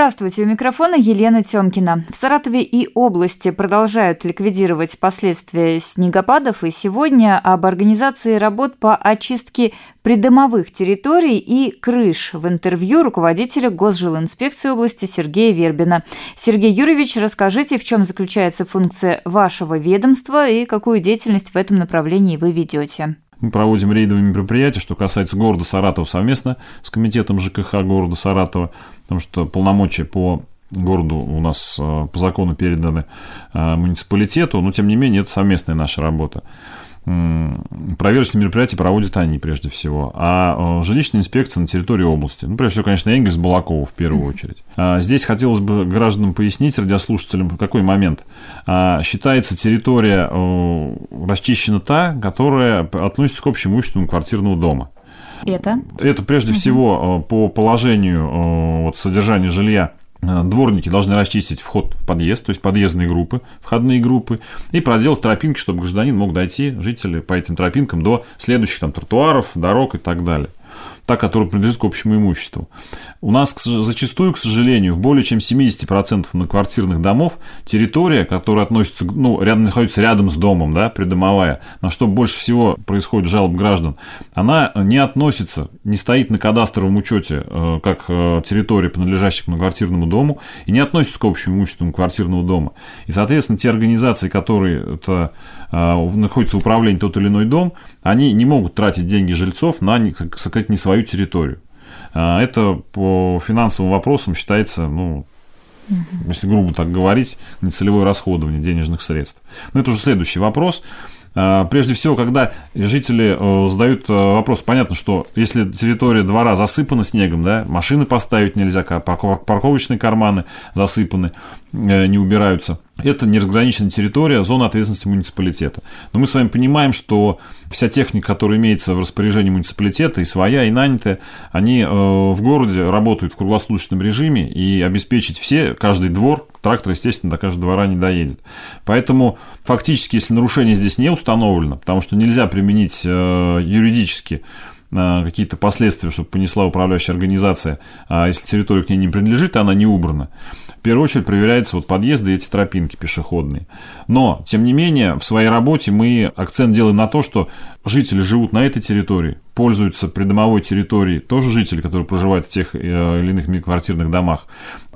Здравствуйте, у микрофона Елена Тёмкина. В Саратове и области продолжают ликвидировать последствия снегопадов, и сегодня об организации работ по очистке придомовых территорий и крыш в интервью руководителя Госжилинспекции области Сергея Вербина. Сергей Юрьевич, расскажите, в чем заключается функция вашего ведомства и какую деятельность в этом направлении вы ведете. Мы проводим рейдовые мероприятия, что касается города Саратова совместно с комитетом ЖКХ города Саратова, потому что полномочия по городу у нас э, по закону переданы э, муниципалитету, но тем не менее это совместная наша работа проверочные мероприятия проводят они прежде всего, а э, жилищная инспекция на территории области. Ну, прежде всего, конечно, Энгельс Балакова в первую очередь. А здесь хотелось бы гражданам пояснить, радиослушателям, какой момент. А, считается территория э, расчищена та, которая относится к общему имуществу квартирного дома. Это? Это прежде угу. всего э, по положению вот, содержания жилья дворники должны расчистить вход в подъезд, то есть подъездные группы, входные группы, и проделать тропинки, чтобы гражданин мог дойти, жители, по этим тропинкам до следующих там тротуаров, дорог и так далее та, которая принадлежит к общему имуществу. У нас зачастую, к сожалению, в более чем 70% многоквартирных домов территория, которая относится, ну, рядом, находится рядом с домом, да, придомовая, на что больше всего происходит жалоб граждан, она не относится, не стоит на кадастровом учете э, как э, территория, принадлежащая к многоквартирному дому, и не относится к общему имуществу квартирного дома. И, соответственно, те организации, которые это, э, находятся в управлении тот или иной дом, они не могут тратить деньги жильцов на, так сказать, не свою территорию. А, это по финансовым вопросам считается, ну, если грубо так говорить, нецелевое расходование денежных средств. Но это уже следующий вопрос. А, прежде всего, когда жители э, задают э, вопрос, понятно, что если территория двора засыпана снегом, да, машины поставить нельзя, парковочные карманы засыпаны, э, не убираются. Это неразграниченная территория, зона ответственности муниципалитета. Но мы с вами понимаем, что вся техника, которая имеется в распоряжении муниципалитета, и своя, и нанятая, они в городе работают в круглосуточном режиме, и обеспечить все, каждый двор, трактор, естественно, до каждого двора не доедет. Поэтому фактически, если нарушение здесь не установлено, потому что нельзя применить э, юридически э, какие-то последствия, чтобы понесла управляющая организация, а если территория к ней не принадлежит, она не убрана. В первую очередь проверяются вот подъезды и эти тропинки пешеходные. Но, тем не менее, в своей работе мы акцент делаем на то, что жители живут на этой территории, пользуются придомовой территорией, тоже жители, которые проживают в тех э, или иных квартирных домах.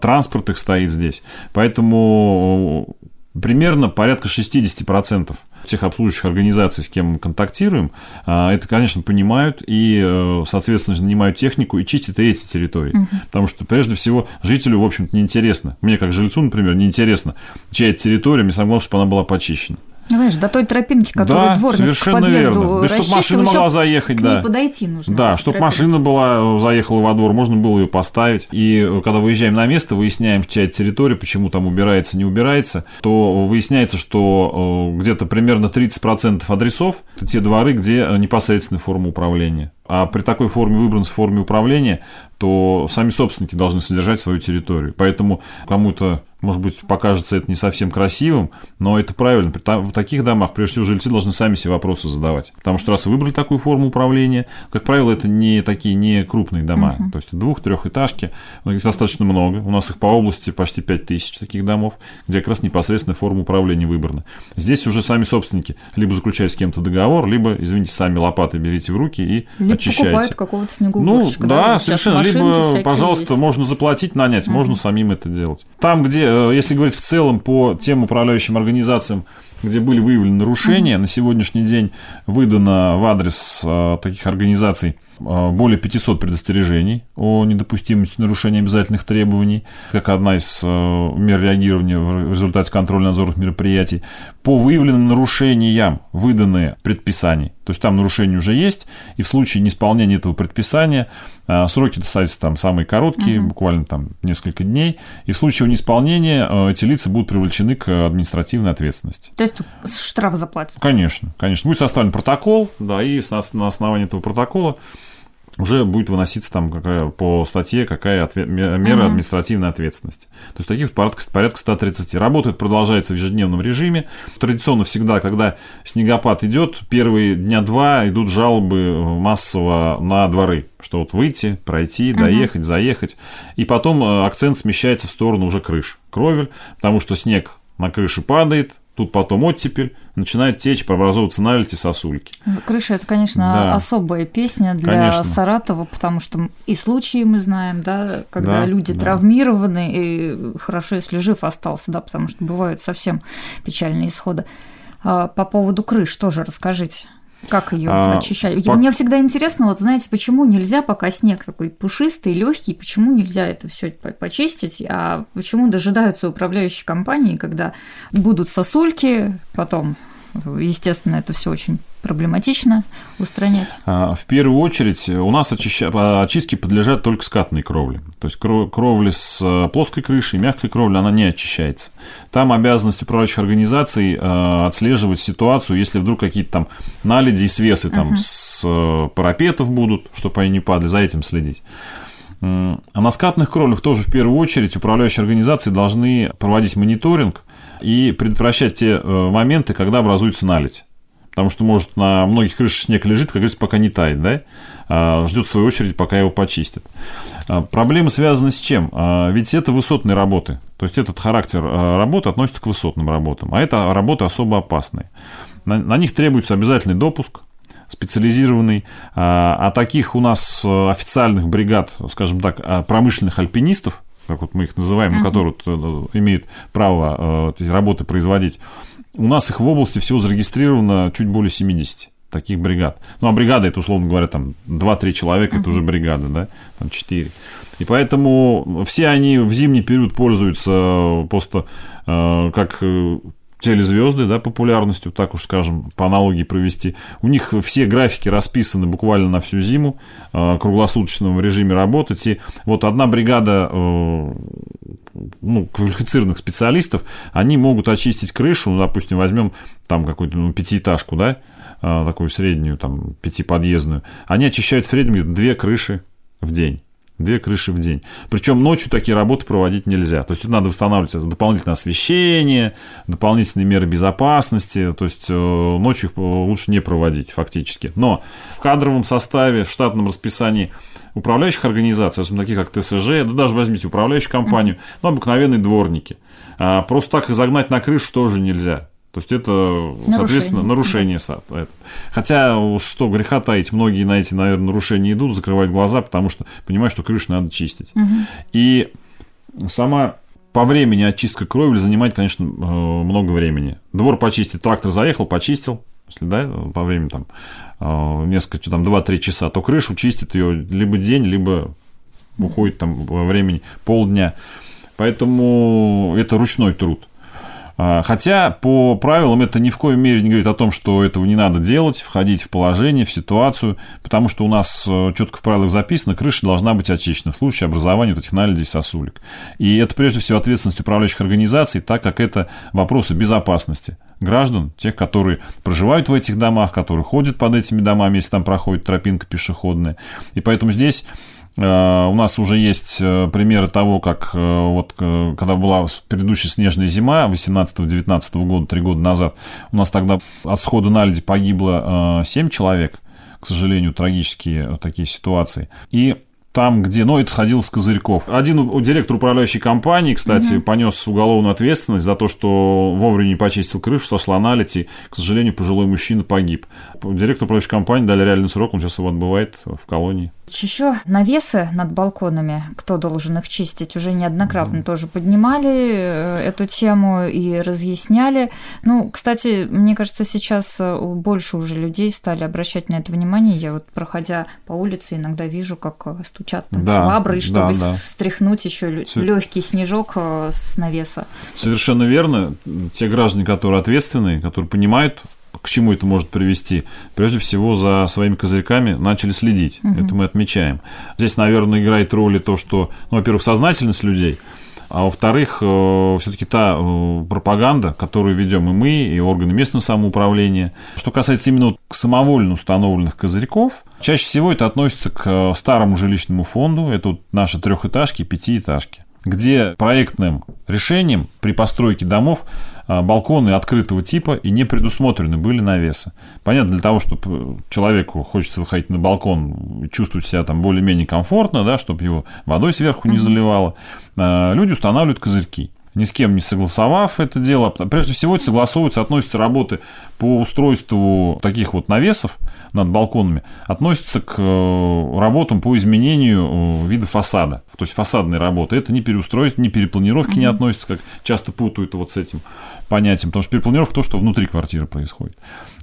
Транспорт их стоит здесь. Поэтому примерно порядка 60% тех обслуживающих организаций, с кем мы контактируем, а, это, конечно, понимают и, э, соответственно, занимают технику и чистят и эти территории. Угу. Потому что, прежде всего, жителю, в общем-то, неинтересно. Мне, как жильцу, например, неинтересно, чья это территория, мне самое главное, чтобы она была почищена. Ну, знаешь, до той тропинки, которую да, дворник совершенно к подъезду верно. Да, чтобы машина могла заехать, да. подойти нужно. Да, чтобы машина была, заехала во двор, можно было ее поставить. И когда выезжаем на место, выясняем, чья территория, почему там убирается, не убирается, то выясняется, что э, где-то примерно 30% адресов – это те дворы, где непосредственная форма управления. А при такой форме выбранной форме управления, то сами собственники должны содержать свою территорию. Поэтому кому-то может быть, покажется это не совсем красивым, но это правильно. В таких домах, прежде всего, жильцы должны сами себе вопросы задавать. Потому что раз выбрали такую форму управления, как правило, это не такие не крупные дома. Uh-huh. То есть двух-трехэтажки, их достаточно много. У нас их по области почти 5 тысяч таких домов, где как раз непосредственно форма управления выбрана. Здесь уже сами собственники либо заключают с кем-то договор, либо, извините, сами лопаты берите в руки и либо очищаете. покупают какого-то снегу. Ну, да, совершенно. Либо, пожалуйста, есть. можно заплатить, нанять, uh-huh. можно самим это делать. Там, где если говорить в целом по тем управляющим организациям, где были выявлены нарушения, на сегодняшний день выдано в адрес э, таких организаций э, более 500 предостережений о недопустимости нарушения обязательных требований, как одна из мер реагирования в результате контрольно-надзорных мероприятий. По выявленным нарушениям выданы предписания. То есть там нарушение уже есть, и в случае неисполнения этого предписания а, сроки достаточно там самые короткие, угу. буквально там несколько дней, и в случае неисполнения а, эти лица будут привлечены к административной ответственности. То есть штраф заплатят? Конечно, конечно. Будет составлен протокол, да, и на основании этого протокола уже будет выноситься там какая, по статье какая ответ, мера uh-huh. административной ответственности. То есть таких порядка, порядка 130. Работает, продолжается в ежедневном режиме. Традиционно всегда, когда снегопад идет, первые дня два идут жалобы массово на дворы, что вот выйти, пройти, доехать, uh-huh. заехать. И потом э, акцент смещается в сторону уже крыш, кровель, потому что снег на крыше падает, Тут потом оттепель, начинает течь, преобразовываться налити сосульки. Крыша – это, конечно, да. особая песня для конечно. Саратова, потому что и случаи мы знаем, да, когда да, люди да. травмированы, и хорошо, если жив остался, да, потому что бывают совсем печальные исходы. А по поводу крыш тоже расскажите. Как ее а, очищать? По... Мне всегда интересно, вот знаете, почему нельзя, пока снег такой пушистый, легкий, почему нельзя это все почистить, а почему дожидаются управляющие компании, когда будут сосульки, потом Естественно, это все очень проблематично устранять. А, в первую очередь у нас очища... очистки подлежат только скатной кровле. То есть кровли с э, плоской крышей, мягкой кровли, она не очищается. Там обязанность управляющих организаций э, отслеживать ситуацию, если вдруг какие-то там наледи и свесы там uh-huh. с э, парапетов будут, чтобы они не падали, за этим следить. А на скатных кровлях тоже в первую очередь управляющие организации должны проводить мониторинг и предотвращать те моменты, когда образуется наледь. Потому что, может, на многих крышах снег лежит, как говорится, пока не тает, да? А, ждет свою очередь, пока его почистят. А, проблемы связаны с чем? А, ведь это высотные работы. То есть этот характер работы относится к высотным работам. А это работы особо опасные. На, на них требуется обязательный допуск, специализированный. А таких у нас официальных бригад, скажем так, промышленных альпинистов, как вот мы их называем, uh-huh. которые э, имеют право эти работы производить, у нас их в области всего зарегистрировано чуть более 70 таких бригад. Ну, а бригада, это, условно говоря, там 2-3 человека, uh-huh. это уже бригада, да, там 4. И поэтому все они в зимний период пользуются просто э, как э, телезвезды, да, популярностью, так уж скажем, по аналогии провести. У них все графики расписаны буквально на всю зиму, э, круглосуточном режиме работать. И вот одна бригада э, ну, квалифицированных специалистов, они могут очистить крышу, ну, допустим, возьмем там какую-то ну, пятиэтажку, да, а, такую среднюю, там, пятиподъездную, они очищают в среднем две крыши в день. Две крыши в день. Причем ночью такие работы проводить нельзя. То есть тут надо восстанавливать дополнительное освещение, дополнительные меры безопасности. То есть э, ночью их лучше не проводить фактически. Но в кадровом составе, в штатном расписании управляющих организаций, особенно таких как ТСЖ, да даже возьмите управляющую компанию, ну, обыкновенные дворники. А просто так их загнать на крышу тоже нельзя. То есть это, нарушение. соответственно, нарушение. Да. Хотя, что греха таить, многие на эти, наверное, нарушения идут, закрывают глаза, потому что понимают, что крышу надо чистить. Угу. И сама по времени очистка кровли занимает, конечно, э, много времени. Двор почистить, трактор заехал, почистил, если да, по времени там э, несколько, там 2-3 часа, то крышу чистит ее либо день, либо уходит там времени полдня. Поэтому это ручной труд. А, хотя по правилам это ни в коей мере не говорит о том, что этого не надо делать, входить в положение, в ситуацию, потому что у нас э, четко в правилах записано, крыша должна быть очищена в случае образования вот этих наледей сосулек. И это прежде всего ответственность управляющих организаций, так как это вопросы безопасности граждан, тех, которые проживают в этих домах, которые ходят под этими домами, если там проходит тропинка пешеходная. И поэтому здесь у нас уже есть э, примеры того, как э, вот когда была предыдущая снежная зима 18-19 года, три года назад, у нас тогда от схода наледи погибло 7 человек, к сожалению, трагические такие ситуации. И там, где, ну, это ходил с козырьков. Один директор управляющей компании, кстати, угу. понес уголовную ответственность за то, что вовремя не почистил крышу, сошла наледь, и, к сожалению, пожилой мужчина погиб. Директор управляющей компании дали реальный срок, он сейчас его отбывает в колонии. Еще навесы над балконами, кто должен их чистить, уже неоднократно тоже поднимали э, эту тему и разъясняли. Ну, кстати, мне кажется, сейчас э, больше уже людей стали обращать на это внимание. Я вот, проходя по улице, иногда вижу, как э, стучат там да, швабры, чтобы да, да. стряхнуть еще Все... легкий снежок с навеса. Совершенно верно. Те граждане, которые ответственные, которые понимают к чему это может привести, прежде всего за своими козырьками начали следить. Угу. Это мы отмечаем. Здесь, наверное, играет роль и то, что, ну, во-первых, сознательность людей, А во-вторых, э, все-таки та э, пропаганда, которую ведем и мы, и органы местного самоуправления. Что касается именно самовольно установленных козырьков, чаще всего это относится к э, старому жилищному фонду. Это вот наши трехэтажки, пятиэтажки где проектным решением при постройке домов балконы открытого типа и не предусмотрены были навесы. Понятно, для того, чтобы человеку хочется выходить на балкон чувствовать себя там более-менее комфортно, да, чтобы его водой сверху не заливало, а, люди устанавливают козырьки ни с кем не согласовав это дело. Прежде всего, это согласовываются, относятся работы по устройству таких вот навесов над балконами, относятся к э, работам по изменению э, вида фасада. То есть фасадные работы. Это не переустройство, не перепланировки mm-hmm. не относятся, как часто путают вот с этим понятием. Потому что перепланировка то, что внутри квартиры происходит.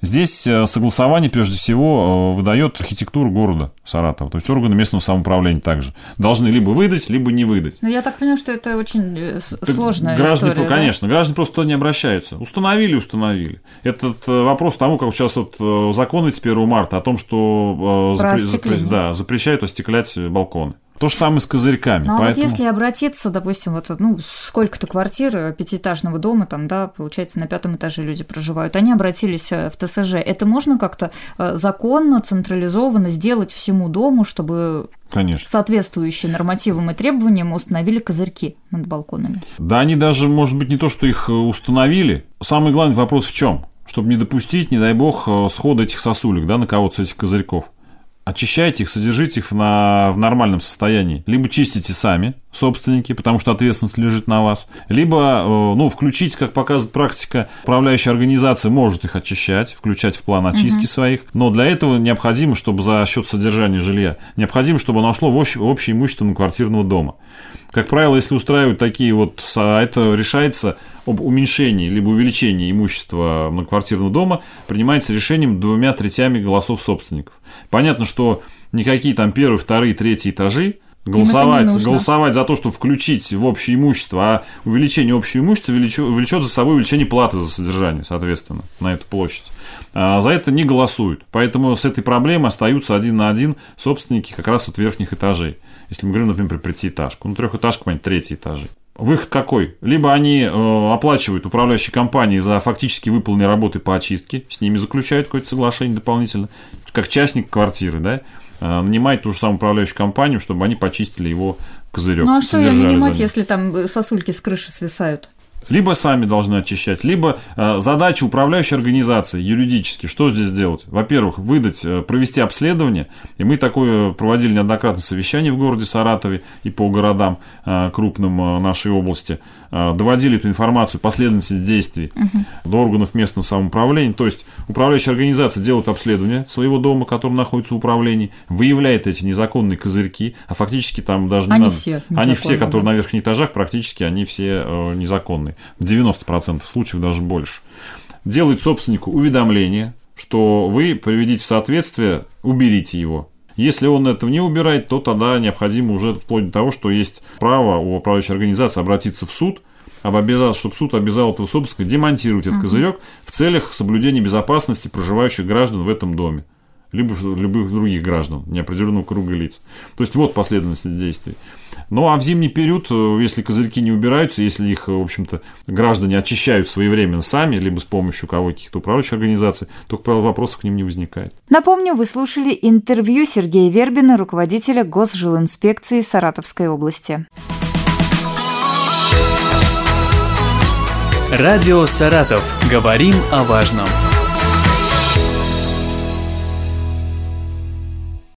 Здесь э, согласование, прежде всего, выдает архитектура города Саратова. То есть органы местного самоуправления также должны либо выдать, либо не выдать. Но я так понимаю, что это очень сложно сложная граждане, история, Конечно, да? граждане просто туда не обращаются. Установили, установили. Этот э, вопрос тому, как сейчас вот э, закон ведь с 1 марта о том, что э, запре- запре- да, запрещают остеклять балконы. То же самое с козырьками. Ну, а поэтому... вот если обратиться, допустим, вот, ну, сколько-то квартир пятиэтажного дома, там, да, получается, на пятом этаже люди проживают, они обратились в ТСЖ. Это можно как-то законно, централизованно сделать всему дому, чтобы Конечно. соответствующие нормативам и требованиям установили козырьки над балконами. Да, они даже, может быть, не то, что их э, установили. Самый главный вопрос в чем? Чтобы не допустить, не дай бог, э, схода этих сосулек, да, на кого-то с этих козырьков очищайте их, содержите их на, в нормальном состоянии. Либо чистите сами, собственники, потому что ответственность лежит на вас. Либо, э, ну, включить, как показывает практика, управляющая организация может их очищать, включать в план очистки угу. своих. Но для этого необходимо, чтобы за счет содержания жилья, необходимо, чтобы оно шло в общее, общее имущество квартирного дома. Как правило, если устраивают такие вот, это решается об уменьшении либо увеличении имущества многоквартирного дома, принимается решением двумя третями голосов собственников. Понятно, что никакие там первые, вторые, третьи этажи голосовать, голосовать за то, чтобы включить в общее имущество, а увеличение общего имущества влечет за собой увеличение платы за содержание, соответственно, на эту площадь. А за это не голосуют. Поэтому с этой проблемой остаются один на один собственники как раз от верхних этажей. Если мы говорим, например, про пятиэтажку. Ну, трехэтажка, понятно, третий этажи. Выход какой? Либо они э, оплачивают управляющие компании за фактически выполненные работы по очистке, с ними заключают какое-то соглашение дополнительно, как частник квартиры, да, э, нанимает ту же самую управляющую компанию, чтобы они почистили его козырек. Ну а что ее нанимать, если там сосульки с крыши свисают? Либо сами должны очищать, либо э, задача управляющей организации юридически, что здесь делать? Во-первых, выдать, э, провести обследование, и мы такое проводили неоднократно совещание в городе Саратове и по городам э, крупным э, нашей области, э, доводили эту информацию, последовательность действий угу. до органов местного самоуправления, то есть управляющая организация делает обследование своего дома, который находится в управлении, выявляет эти незаконные козырьки, а фактически там даже не они надо... Все они все, которые да. на верхних этажах, практически они все э, незаконные в 90% случаев даже больше, делает собственнику уведомление, что вы приведите в соответствие, уберите его. Если он этого не убирает, то тогда необходимо уже вплоть до того, что есть право у управляющей организации обратиться в суд, об обязал, чтобы суд обязал этого собственника демонтировать этот козырек в целях соблюдения безопасности проживающих граждан в этом доме либо любых других граждан неопределенного круга лиц. То есть вот последовательность действий. Ну а в зимний период, э, если козырьки не убираются, если их, в общем-то, граждане очищают своевременно сами, либо с помощью кого каких-то управляющих организаций, то, как правило, вопросов к ним не возникает. Напомню, вы слушали интервью Сергея Вербина, руководителя Госжилинспекции Саратовской области. Радио «Саратов». Говорим о важном.